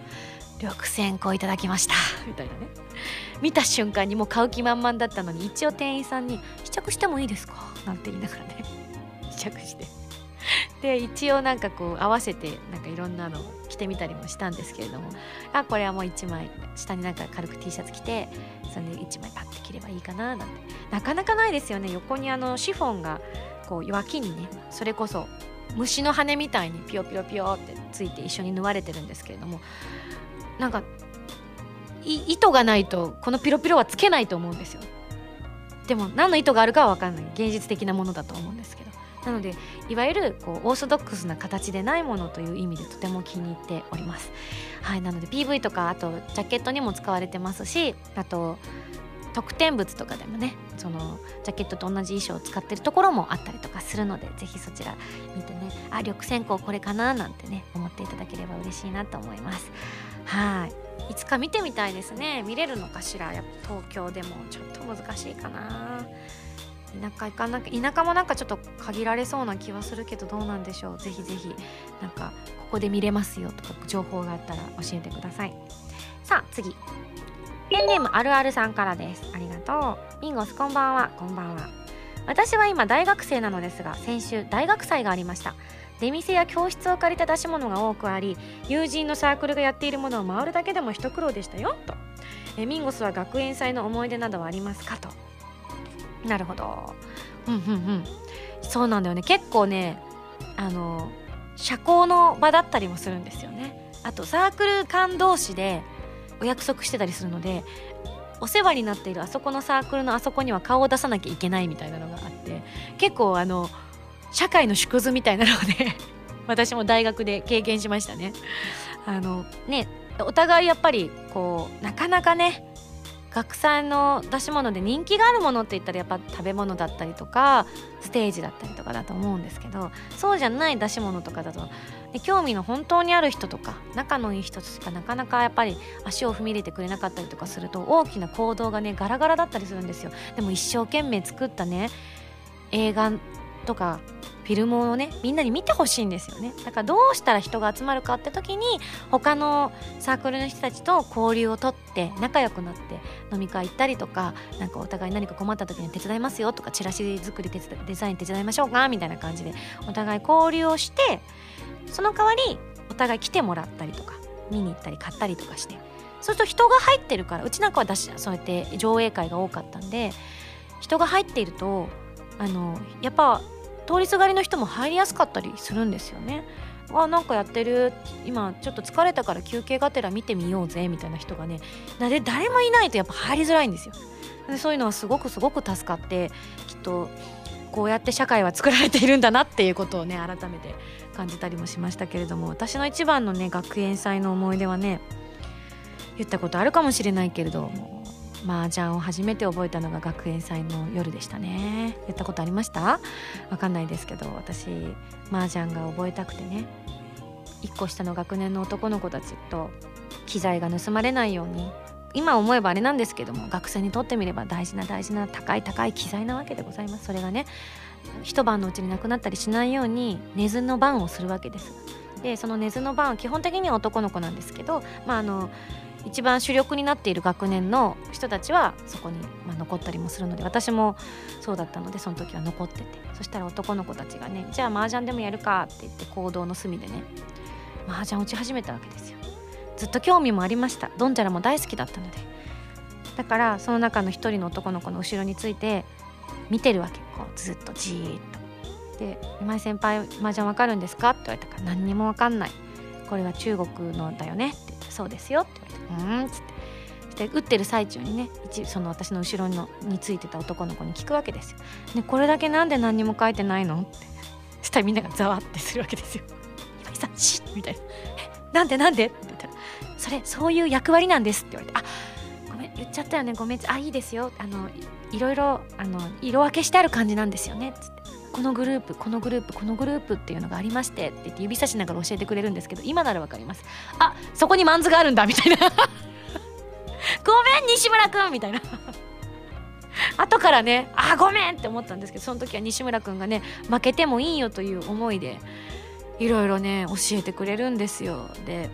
緑線香いただきました。みたいなね。見た瞬間にもう買う気満々だったのに一応店員さんに「試着してもいいですか?」なんて言いながらね。試着して。で一応なんかこう合わせてなんかいろんなの着てみたりもしたんですけれどもあこれはもう1枚下になんか軽く T シャツ着てそれで1枚パッて着ればいいかななんて。なかなかないですよね。横にあのシフォンがこう脇にねそれこそ虫の羽みたいにピヨピヨピヨってついて一緒に縫われてるんですけれどもなんか糸がないとこのピロピロはつけないと思うんですよ。でも何の意図があるかは分かんない。芸術的なものだと思うんですけど。なのでいわゆるこうオーソドックスな形でないものという意味でとても気に入っております。はいなので PV とかあとジャケットにも使われてますしあと特典物とかでもねそのジャケットと同じ衣装を使ってるところもあったりとかするのでぜひそちら見てねあ緑線香これかななんてね思っていただければ嬉しいなと思います。はい。いつか見てみたいですね。見れるのかしら？やっぱ東京でもちょっと難しいかな。田舎行かなきゃ田舎もなんかちょっと限られそうな気はするけどどうなんでしょう。ぜひぜひなんかここで見れますよとか情報があったら教えてください。さあ次。ペンネームあるあるさんからです。ありがとう。ミンゴスこんばんは。こんばんは。私は今大学生なのですが先週大学祭がありました。出店や教室を借りた出し物が多くあり友人のサークルがやっているものを回るだけでも一苦労でしたよと。えミンゴスは学園祭の思い出などはありますかと。なるほど。うんうんうん。そうなんだよね。結構ねあの社交の場だったりもするんですよね。あとサークル間同士でお約束してたりするのでお世話になっているあそこのサークルのあそこには顔を出さなきゃいけないみたいなのがあって結構あの社会の縮図みたいなのをね 私も大学で経験しましたね。あのねお互いやっぱりこうなかなかね学祭の出し物で人気があるものって言ったらやっぱ食べ物だったりとかステージだったりとかだと思うんですけどそうじゃない出し物とかだと興味の本当にある人とか仲のいい人しかなかなかやっぱり足を踏み入れてくれなかったりとかすると大きな行動がねガラガラだったりするんですよ。でも一生懸命作ったね映画とかフィルムをねみんなに見てほしいんですよね。だからどうしたら人が集まるかって時に他のサークルの人たちと交流をとって仲良くなって飲み会行ったりとかなんかお互い何か困った時に手伝いますよとかチラシ作り手伝デザイン手伝いましょうかみたいな感じでお互い交流をしてその代わりお互い来てもらったりとか見に行ったり買ったりとかして。そうすると人が入ってるからうちなんかは私そうやって上映会が多かったんで人が入っているとあのやっぱ通りすがりの人も入りやすかったりするんですよね。あなんかやってる。今ちょっと疲れたから休憩がてら見てみようぜみたいな人がね。誰誰もいないとやっぱ入りづらいんですよ。でそういうのはすごくすごく助かってきっとこうやって社会は作られているんだなっていうことをね改めて感じたりもしましたけれども私の一番のね学園祭の思い出はね言ったことあるかもしれないけれども麻雀を初めて覚えたのが学園祭の夜でしたね。言ったことありました？わかんないですけど私麻雀が覚えたくてね。1個下の学年の男の子たちと機材が盗まれないように。今思えばあれなんですけども学生にとってみれば大事な大事な高い高い機材なわけでございます。それがね一晩のうちになくなったりしないように寝ずの番をするわけです。でその寝ずの番は基本的には男の子なんですけどまああの一番主力になっている学年の人たちはそこに、まあ、残ったりもするので私もそうだったのでその時は残ってて。そしたら男の子たちがねじゃあ麻雀でもやるかって言って行動の隅でね麻雀打ち始めたわけですよずっと興味もありました。ドンジャラも大好きだったのでだからその中の一人の男の子の後ろについて見てるわけ。こうずっとじーっとで「今井先輩麻雀わかるんですか?」って言われたから「何にもわかんない。これは中国のだよね」って「そうですよ」って「うん」っつってで打ってる最中にねその私の後ろのについてた男の子に聞くわけですよ。ねこれだけなんで何にも書いてないの？ってそしたらみんながざわってするわけですよ。今井さんシッみたいな「えなんでなんで?」って言ったら「それそういう役割なんです」って言われて「あごめん言っちゃったよねごめんあいいですよあのいろいろあの色分けしてある感じなんですよね」っつって。このグループこのグループこのグループっていうのがありましてって言って指差しながら教えてくれるんですけど今ならわかります。あそこにマンズがあるんだみたいな。ごめん西村くんみたいな。後からねあごめんって思ったんですけどその時は西村くんがね負けてもいいよという思いでいろいろね教えてくれるんですよ。で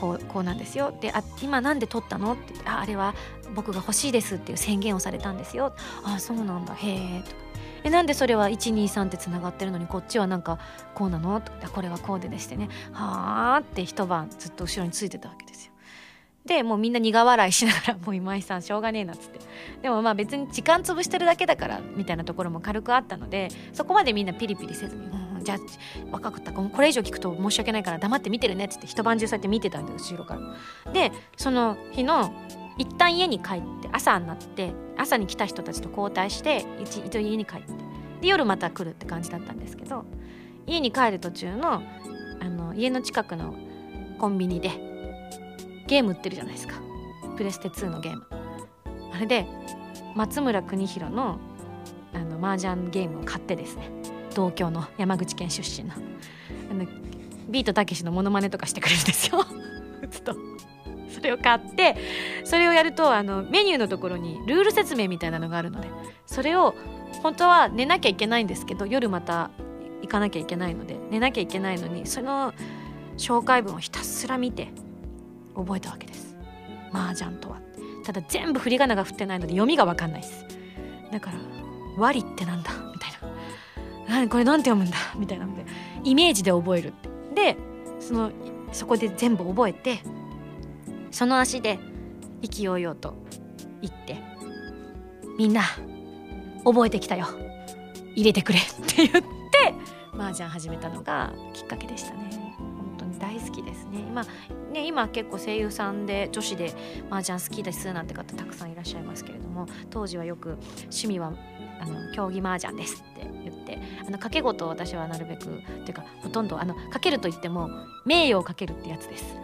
こうこうなんですよ。であ今なんで取ったの？って言ってああれは僕が欲しいですっていう宣言をされたんですよ。あそうなんだ。へえとか。えなんでそれは123ってつながってるのにこっちはなんかこうなの？とかこれはこうででしてね。はあって一晩ずっと後ろについてたわけですよ。でもうみんな苦笑いしながらもう今井さんしょうがねえなっつって。でもまあ別に時間潰してるだけだからみたいなところも軽くあったのでそこまでみんなピリピリせずに、うん、じゃあ若かったこれ以上聞くと申し訳ないから黙って見てるねっつって一晩中そうやって見てたんで後ろから。でその日の一旦家に帰って朝になって朝に来た人たちと交代して一度家に帰ってで夜また来るって感じだったんですけど家に帰る途中のあの家の近くのコンビニでゲーム売ってるじゃないですか。プレステ2のゲーム。あれで松村邦弘のあの麻雀ゲームを買ってですね同郷の山口県出身の。あのビートたけしのモノマネとかしてくれるんですよ。打つと。れを買ってそれをやるとあのメニューのところにルール説明みたいなのがあるのでそれを本当は寝なきゃいけないんですけど夜また行かなきゃいけないので寝なきゃいけないのにその紹介文をひたすら見て覚えたわけです。麻雀とはただ全部振り仮名が振ってないので読みが分かんないです。だから「割ってなんだ」みたいな「何これなんて読むんだ」みたいなのでイメージで覚えるって。でそのそこで全部覚えてその足で意気揚々と言って「みんな覚えてきたよ。入れてくれ」って言って麻雀始めたのがきっかけでしたね。本当に大好きですね。今ね今結構声優さんで女子で麻雀好きですなんて方たくさんいらっしゃいますけれども当時はよく趣味はあの競技麻雀ですって言ってあの掛け事を私はなるべくっていうかほとんどあのかけると言っても名誉をかけるってやつです、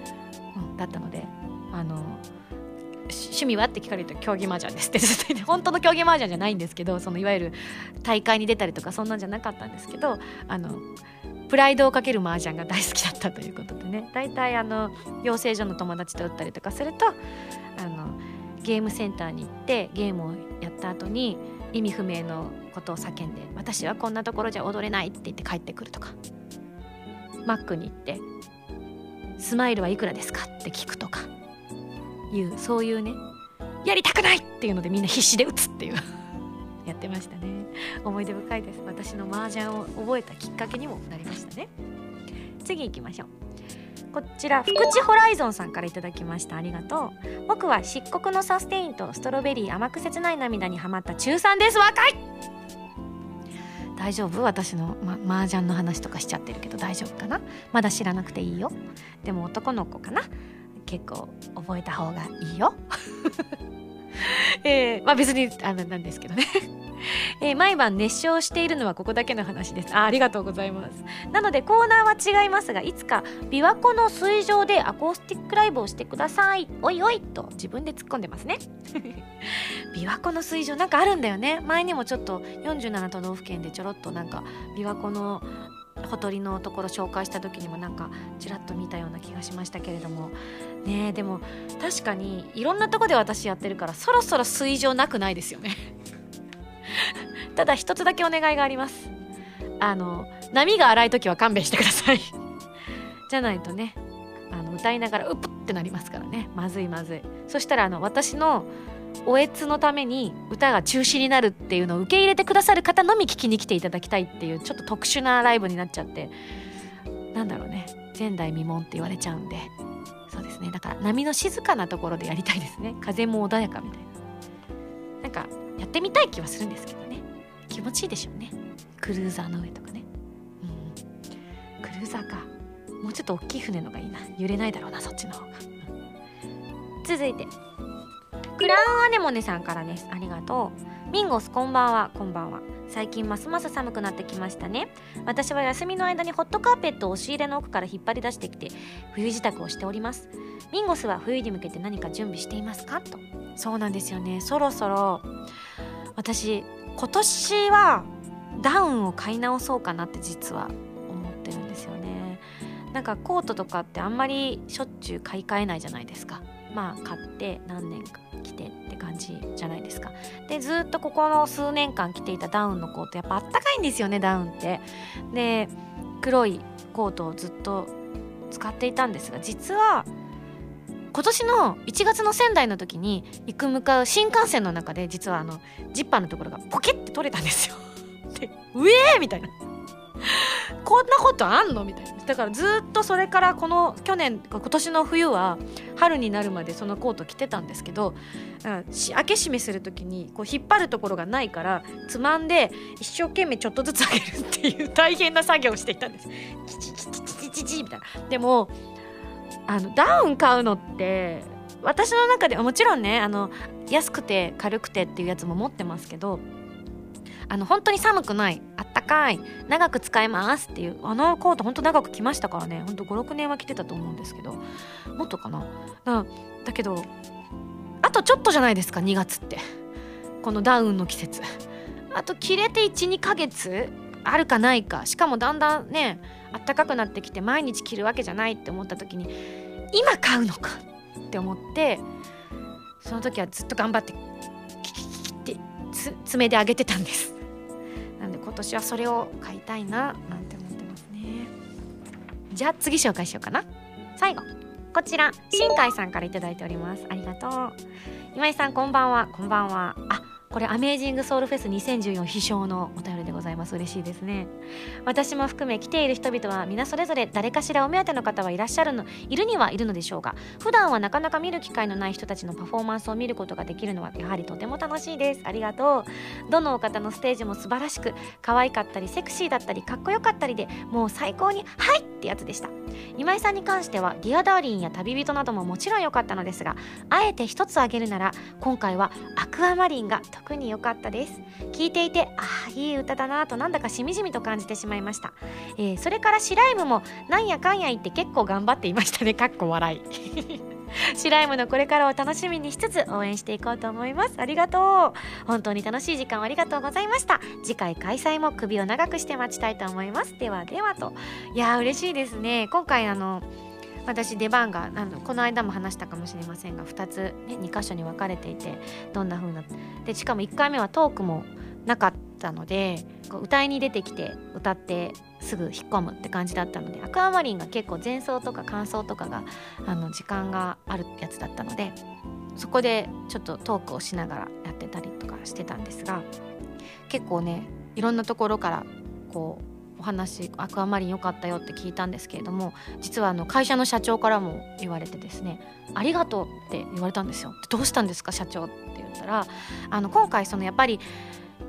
うん、だったのであの趣味はって聞かれると競技麻雀ですってずっと言って 本当の競技麻雀じゃないんですけどそのいわゆる大会に出たりとかそんなんじゃなかったんですけどあのプライドをかける麻雀が大好きだったということでね大体あの養成所の友達と打ったりとかするとあのゲームセンターに行ってゲームをやった後に意味不明のことを叫んで「私はこんなところじゃ踊れない」って言って帰ってくるとかマックに行って「スマイルはいくらですか?」って聞くとかいうそういうねやりたくないっていうのでみんな必死で打つっていう やってましたね。思い出深いです。私の麻雀を覚えたきっかけにもなりましたね。次行きましょう。こちら福地ホライゾンさんから頂きました。ありがとう。僕は漆黒のサステインとストロベリー甘く切ない涙にハマった中3です。若い。大丈夫？私の、ま、麻雀の話とかしちゃってるけど大丈夫かな？まだ知らなくていいよ。でも男の子かな？結構覚えた方がいいよ。えー、まあ別にあのなんですけどね。えー、毎晩熱唱しているのはここだけの話です。あありがとうございます。なのでコーナーは違いますがいつか琵琶湖の水上でアコースティックライブをしてください。おいおいと自分で突っ込んでますね。琵琶湖の水上なんかあるんだよね。前にもちょっと47都道府県でちょろっとなんか琵琶湖のほとりのところ紹介した時にもなんかちらっと見たような気がしましたけれども。ねでも確かにいろんなとこで私やってるからそろそろ水上なくないですよね。ただ一つだけお願いがあります。あの波が荒い時は勘弁してください。じゃないとねあの歌いながらうぷってなりますからね。まずいまずい。そしたらあの私のおえつのために歌が中止になるっていうのを受け入れてくださる方のみ聞きに来ていただきたいっていうちょっと特殊なライブになっちゃって。なんだろうね。前代未聞って言われちゃうんで。そうですね。だから波の静かなところでやりたいですね。風も穏やかみたいな。なんかやってみたい気はするんですけどね。気持ちいいでしょうね。クルーザーの上とかね。うん。クルーザーか。もうちょっと大きい船のがいいな。揺れないだろうなそっちの方が、続いて。クラウンアネモネさんからです。ありがとう。ミンゴスこんばんは。こんばんは。最近ますます寒くなってきましたね。私は休みの間にホットカーペットを押し入れの奥から引っ張り出してきて冬支度をしております。ミンゴスは冬に向けて何か準備していますか？と。そうなんですよね。そろそろ私今年はダウンを買い直そうかなって実は思ってるんですよね。なんかコートとかってあんまりしょっちゅう買い替えないじゃないですか。まあ買って何年か着てって感じじゃないですか。でずっとここの数年間着ていたダウンのコートやっぱあったかいんですよねダウンって。で黒いコートをずっと使っていたんですが実は今年の1月の仙台の時に行く向かう新幹線の中で実はあのジッパーのところがポケって取れたんですよ。でうえーみたいな。こんなことあんの？みたいな。だからずっとそれからこの去年今年の冬は春になるまでそのコート着てたんですけど開け閉めする時にこう引っ張るところがないからつまんで一生懸命ちょっとずつ上げるっていう 大変な作業をしていたんです。キチキチキチキチみたいな。でもあのダウン買うのって私の中でもちろんねあの安くて軽くてっていうやつも持ってますけどあの本当に寒くない。あったかい。長く使えますっていう。あのコート本当長く着ましたからね。ほんと56年は着てたと思うんですけど。もっとかな。だだけどあとちょっとじゃないですか2月って。このダウンの季節。あと着れて12ヶ月あるかないか。しかもだんだんねあったかくなってきて毎日着るわけじゃないって思った時に今買うのか？って思ってその時はずっと頑張ってキキキキって爪で上げてたんです。なんで今年はそれを買いたいななんて思ってますね。じゃあ次紹介しようかな。最後。こちら。新海さんから頂いております。ありがとう。今井さんこんばんは。こんばんは。あこれアメージングソウルフェス2014必勝のお便りでございます。嬉しいですね。私も含め来ている人々は皆それぞれ誰かしらお目当ての方はいらっしゃるのいるにはいるのでしょうが普段はなかなか見る機会のない人たちのパフォーマンスを見ることができるのはやはりとても楽しいです。ありがとう。どのお方のステージも素晴らしく可愛かったりセクシーだったりかっこよかったりでもう最高に「はい!」ってやつでした。今井さんに関しては「ディアダーリン」や「旅人」などももちろん良かったのですがあえて一つ挙げるなら今回は「アクアマリン」が特に良かったです。聞いていてああいい歌だなとなんだかしみじみと感じてしまいました、えー、それからシライムもなんやかんや言って結構頑張っていましたね。かっこ笑い。シライムのこれからを楽しみにしつつ応援していこうと思います。ありがとう。本当に楽しい時間をありがとうございました。次回開催も首を長くして待ちたいと思います。ではではと。いやー嬉しいですね。今回あの私出番があのこの間も話したかもしれませんが2つ、ね、2箇所に分かれていてどんな風な。でしかも1回目はトークもなかったので歌いに出てきて歌ってすぐ引っ込むって感じだったのでアクアマリンが結構前奏とか感想とかがあの時間があるやつだったのでそこでちょっとトークをしながらやってたりとかしてたんですが結構ねいろんなところからこうお話アクアマリン良かったよって聞いたんですけれども実はあの会社の社長からも言われてですね「ありがとう」って言われたんですよ。どうしたんですか社長って言ったらあの今回そのやっぱり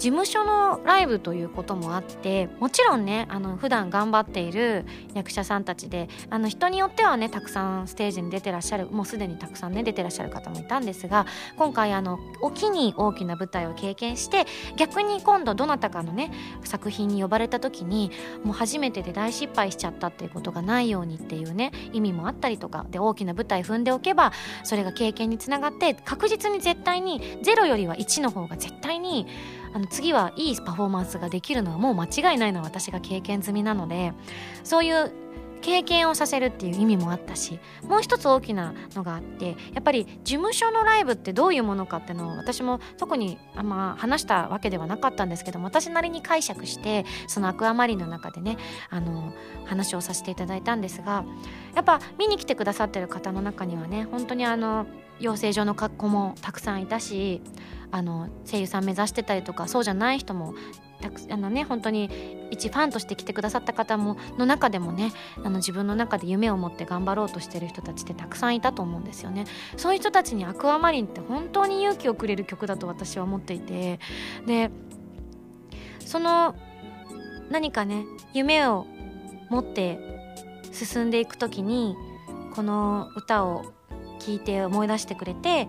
事務所のライブということもあってもちろんねあの普段頑張っている役者さんたちであの人によってはねたくさんステージに出てらっしゃるもうすでにたくさんね出てらっしゃる方もいたんですが今回あのおきに大きな舞台を経験して逆に今度どなたかのね作品に呼ばれた時にもう初めてで大失敗しちゃったっていうことがないようにっていうね意味もあったりとかで大きな舞台踏んでおけばそれが経験につながって確実に絶対に0よりは1の方が絶対にあの次はいいパフォーマンスができるのはもう間違いないのは私が経験済みなのでそういう経験をさせるっていう意味もあったしもう一つ大きなのがあってやっぱり事務所のライブってどういうものかっていうのを私も特にあんま話したわけではなかったんですけども私なりに解釈してそのアクアマリンの中でねあの話をさせていただいたんですがやっぱ見に来てくださってる方の中にはね本当にあの養成所の格好もたくさんいたしあの声優さん目指してたりとかそうじゃない人もたくあのね本当に一ファンとして来てくださった方もの中でもねあの自分の中で夢を持って頑張ろうとしてる人たちってたくさんいたと思うんですよね。そういう人たちに「アクアマリン」って本当に勇気をくれる曲だと私は思っていてでその何かね夢を持って進んでいく時にこの歌を聴いて思い出してくれて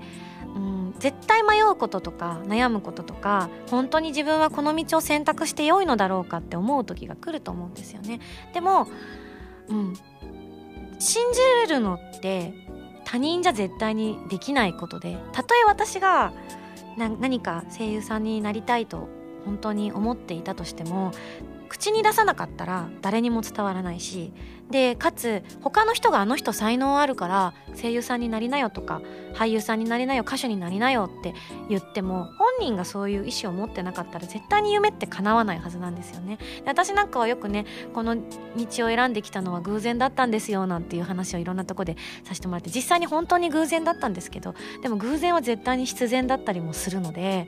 うん、絶対迷うこととか悩むこととか本当に自分はこの道を選択して良いのだろうかって思う時が来ると思うんですよね。でも、うん、信じるのって他人じゃ絶対にできないことでたとえ私が何か声優さんになりたいと本当に思っていたとしても口に出さなかったら誰にも伝わらないしでかつ他の人があの人才能あるから声優さんになりなよとか俳優さんになりなよ歌手になりなよって言っても本人がそういう意思を持ってなかったら絶対に夢って叶わないはずなんですよね。で私なんかはよくねこの道を選んできたのは偶然だったんですよなんていう話をいろんなとこでさせてもらって実際に本当に偶然だったんですけどでも偶然は絶対に必然だったりもするので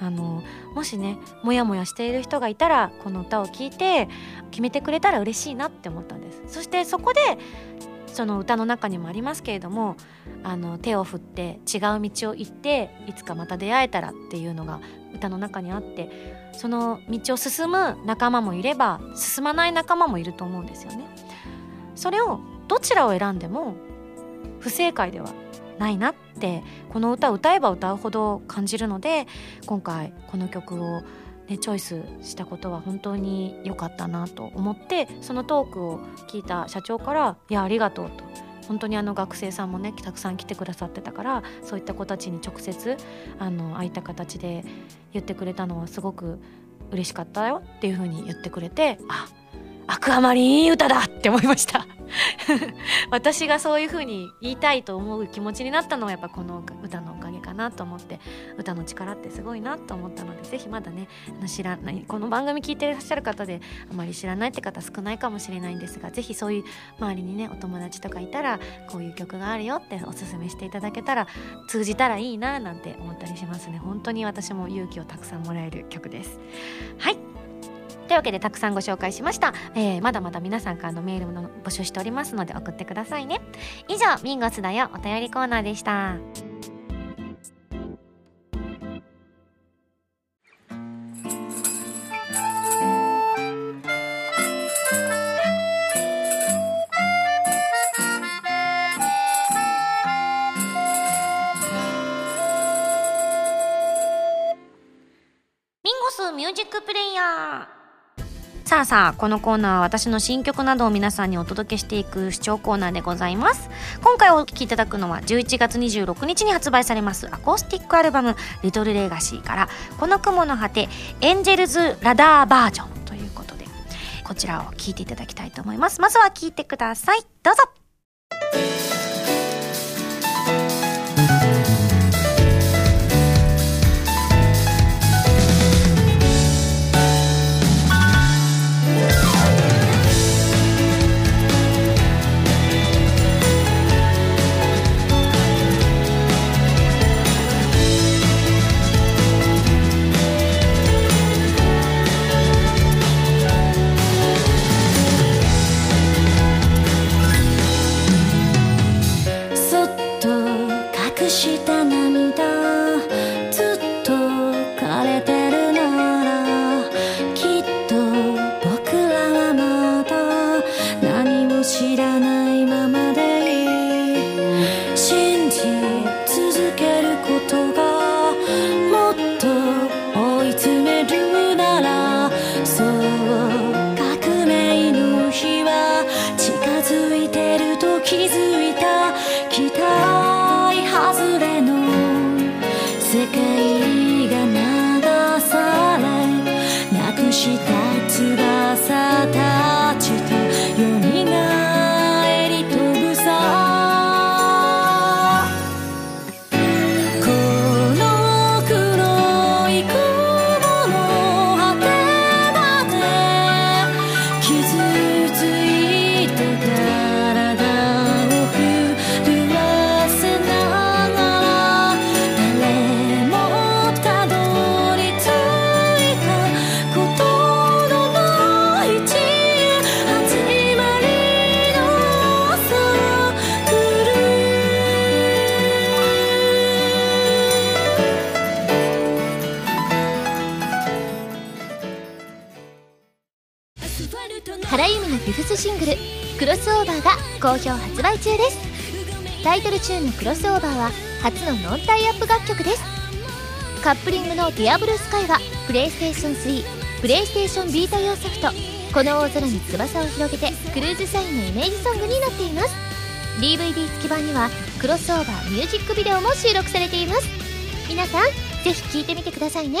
あのもしねモヤモヤしている人がいたらこの歌を聴いて決めてくれたら嬉しいなって思ったんです。してそこでその歌の中にもありますけれどもあの手を振って違う道を行っていつかまた出会えたらっていうのが歌の中にあってその道を進む仲間もいれば進まない仲間もいると思うんですよね。それをどちらを選んでも不正解ではないなってこの歌を歌えば歌うほど感じるので今回この曲をね、チョイスしたことは本当に良かったなと思ってそのトークを聞いた社長から「いやありがとう」と。本当にあの学生さんもねたくさん来てくださってたからそういった子たちに直接あの会いた形で言ってくれたのはすごく嬉しかったよっていう風に言ってくれてあアクアマリンいい歌だって思いました 私がそういう風に言いたいと思う気持ちになったのはやっぱこの歌のなと思って歌の力ってすごいなと思ったのでぜひまだね知らないこの番組聞いてらっしゃる方であまり知らないって方少ないかもしれないんですがぜひそういう周りにねお友達とかいたらこういう曲があるよっておすすめしていただけたら通じたらいいななんて思ったりしますね。本当に私も勇気をたくさんもらえる曲です。はい。というわけでたくさんご紹介しました、えー、まだまだ皆さんからのメールも募集しておりますので送ってくださいね。以上ミンゴスだよお便りコーナーでした。ミュージックプレイヤーさあさあこのコーナーは私の新曲などを皆さんにお届けしていく視聴コーナーでございます。今回お聴きいただくのは11月26日に発売されますアコースティックアルバム「リトルレガシーから「この雲の果てエンジェルズラダーバージョン」ということでこちらを聴いていただきたいと思います。まずは聴いてください。どうぞ。美の5つシングル「クロスオーバー」が好評発売中です。タイトルチューンのクロスオーバーは初のノンタイアップ楽曲です。カップリングの「ディアブルスカイはプレイステーション3プレイステーションビータ用ソフト「この大空に翼を広げて」クルーズサインのイメージソングになっています。DVD 付き版にはクロスオーバーミュージックビデオも収録されています。皆さんぜひ聴いてみてくださいね。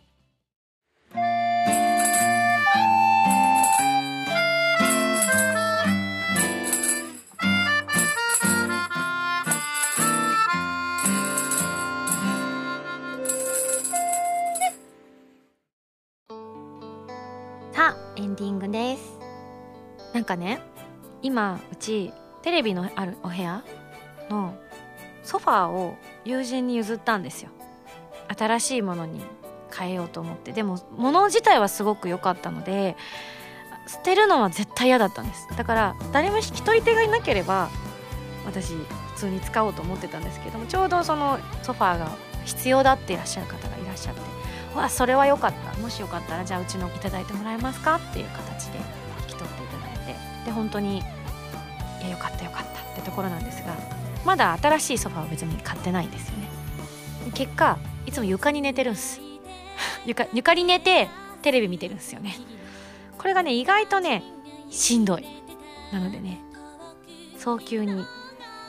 エンディングです。なんかね今うちテレビのあるお部屋のソファーを友人に譲ったんですよ。新しいものに変えようと思って。でも物自体はすごく良かったので捨てるのは絶対嫌だったんです。だから誰も引き取り手がいなければ私普通に使おうと思ってたんですけどもちょうどそのソファーが必要だっていらっしゃる方がいらっしゃって。わそれは良かった。もしよかったらじゃあうちのいいてもらえますかっていう形で引き取っていただいて。で本当にいやよかったよかった。ってところなんですがまだ新しいソファーは別に買ってないんですよね。結果いつも床に寝てるんです。床床に寝てテレビ見てるんですよね。これがね意外とねしんどい。なのでね早急に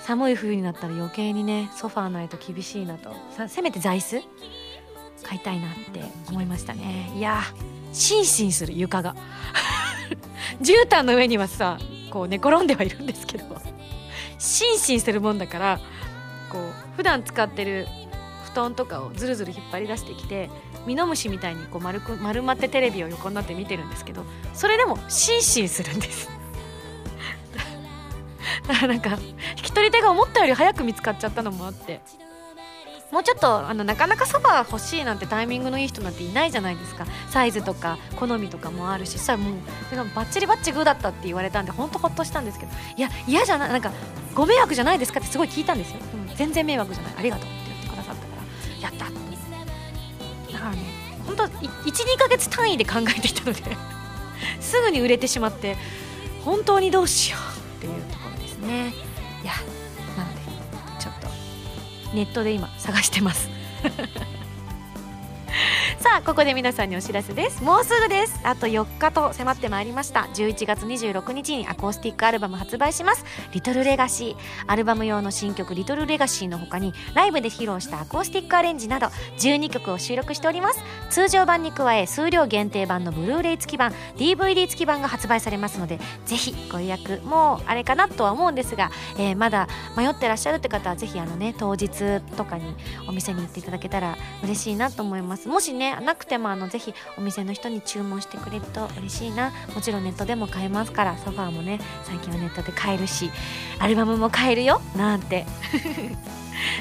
寒い冬になったら余計にねソファーないと厳しいなと。せめて座椅子買いたいなって思いましたね。いやシンシンする床が。絨毯の上にはさこう寝転んではいるんですけど。シンシンするもんだからこう普段使ってる布団とかをずるずる引っ張り出してきてミノムシみたいにこう丸く丸まってテレビを横になって見てるんですけどそれでもシンシンするんです。だからなんか引き取り手が思ったより早く見つかっちゃったのもあって。もうちょっとあのなかなかそば欲しいなんてタイミングのいい人なんていないじゃないですか。サイズとか好みとかもあるしさもうそれがバッチリバッチグーだったって言われたんで本当ほっとしたんですけど。いや嫌じゃないなんかご迷惑じゃないですかってすごい聞いたんですよ、うん、全然迷惑じゃない。ありがとうって言ってくださったから。やったって。だからね本当12ヶ月単位で考えていたので すぐに売れてしまって本当にどうしようっていうところですね。いやネットで今探してます。さあここで皆さんにお知らせです。もうすぐです。あと4日と迫ってまいりました。11月26日にアコースティックアルバム発売します「リトルレガシー」アルバム用の新曲「リトルレガシー」の他にライブで披露したアコースティックアレンジなど12曲を収録しております。通常版に加え数量限定版のブルーレイ付き版 DVD 付き版が発売されますのでぜひご予約もうあれかなとは思うんですが、えー、まだ迷ってらっしゃるって方はぜひあのね当日とかにお店に行っていただけたら嬉しいなと思います。もしねなくてもあのぜひお店の人に注文してくれると嬉しいな。もちろんネットでも買えますからソファーもね最近はネットで買えるしアルバムも買えるよなんて。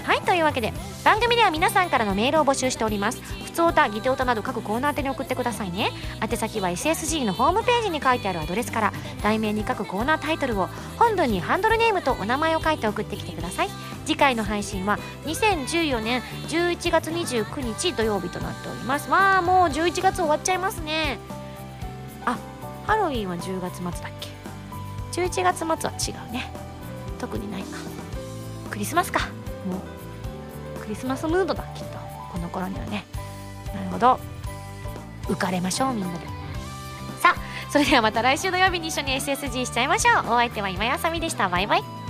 はいというわけで番組では皆さんからのメールを募集しております。普通歌ギテ歌など各コーナー宛に送ってくださいね。宛先は SSG のホームページに書いてあるアドレスから題名に書くコーナータイトルを本文にハンドルネームとお名前を書いて送ってきてください。次回の配信は2014年11月29日土曜日となっております。まあもう11月終わっちゃいますね。あハロウィンは10月末だっけ？11月末は違うね。特にないか。クリスマスか。もうクリスマスムードだきっと。この頃にはね。なるほど。浮かれましょうみんなで。さあそれではまた来週土曜日に一緒に SSG しちゃいましょう。お相手は今やさみでした。バイバイ。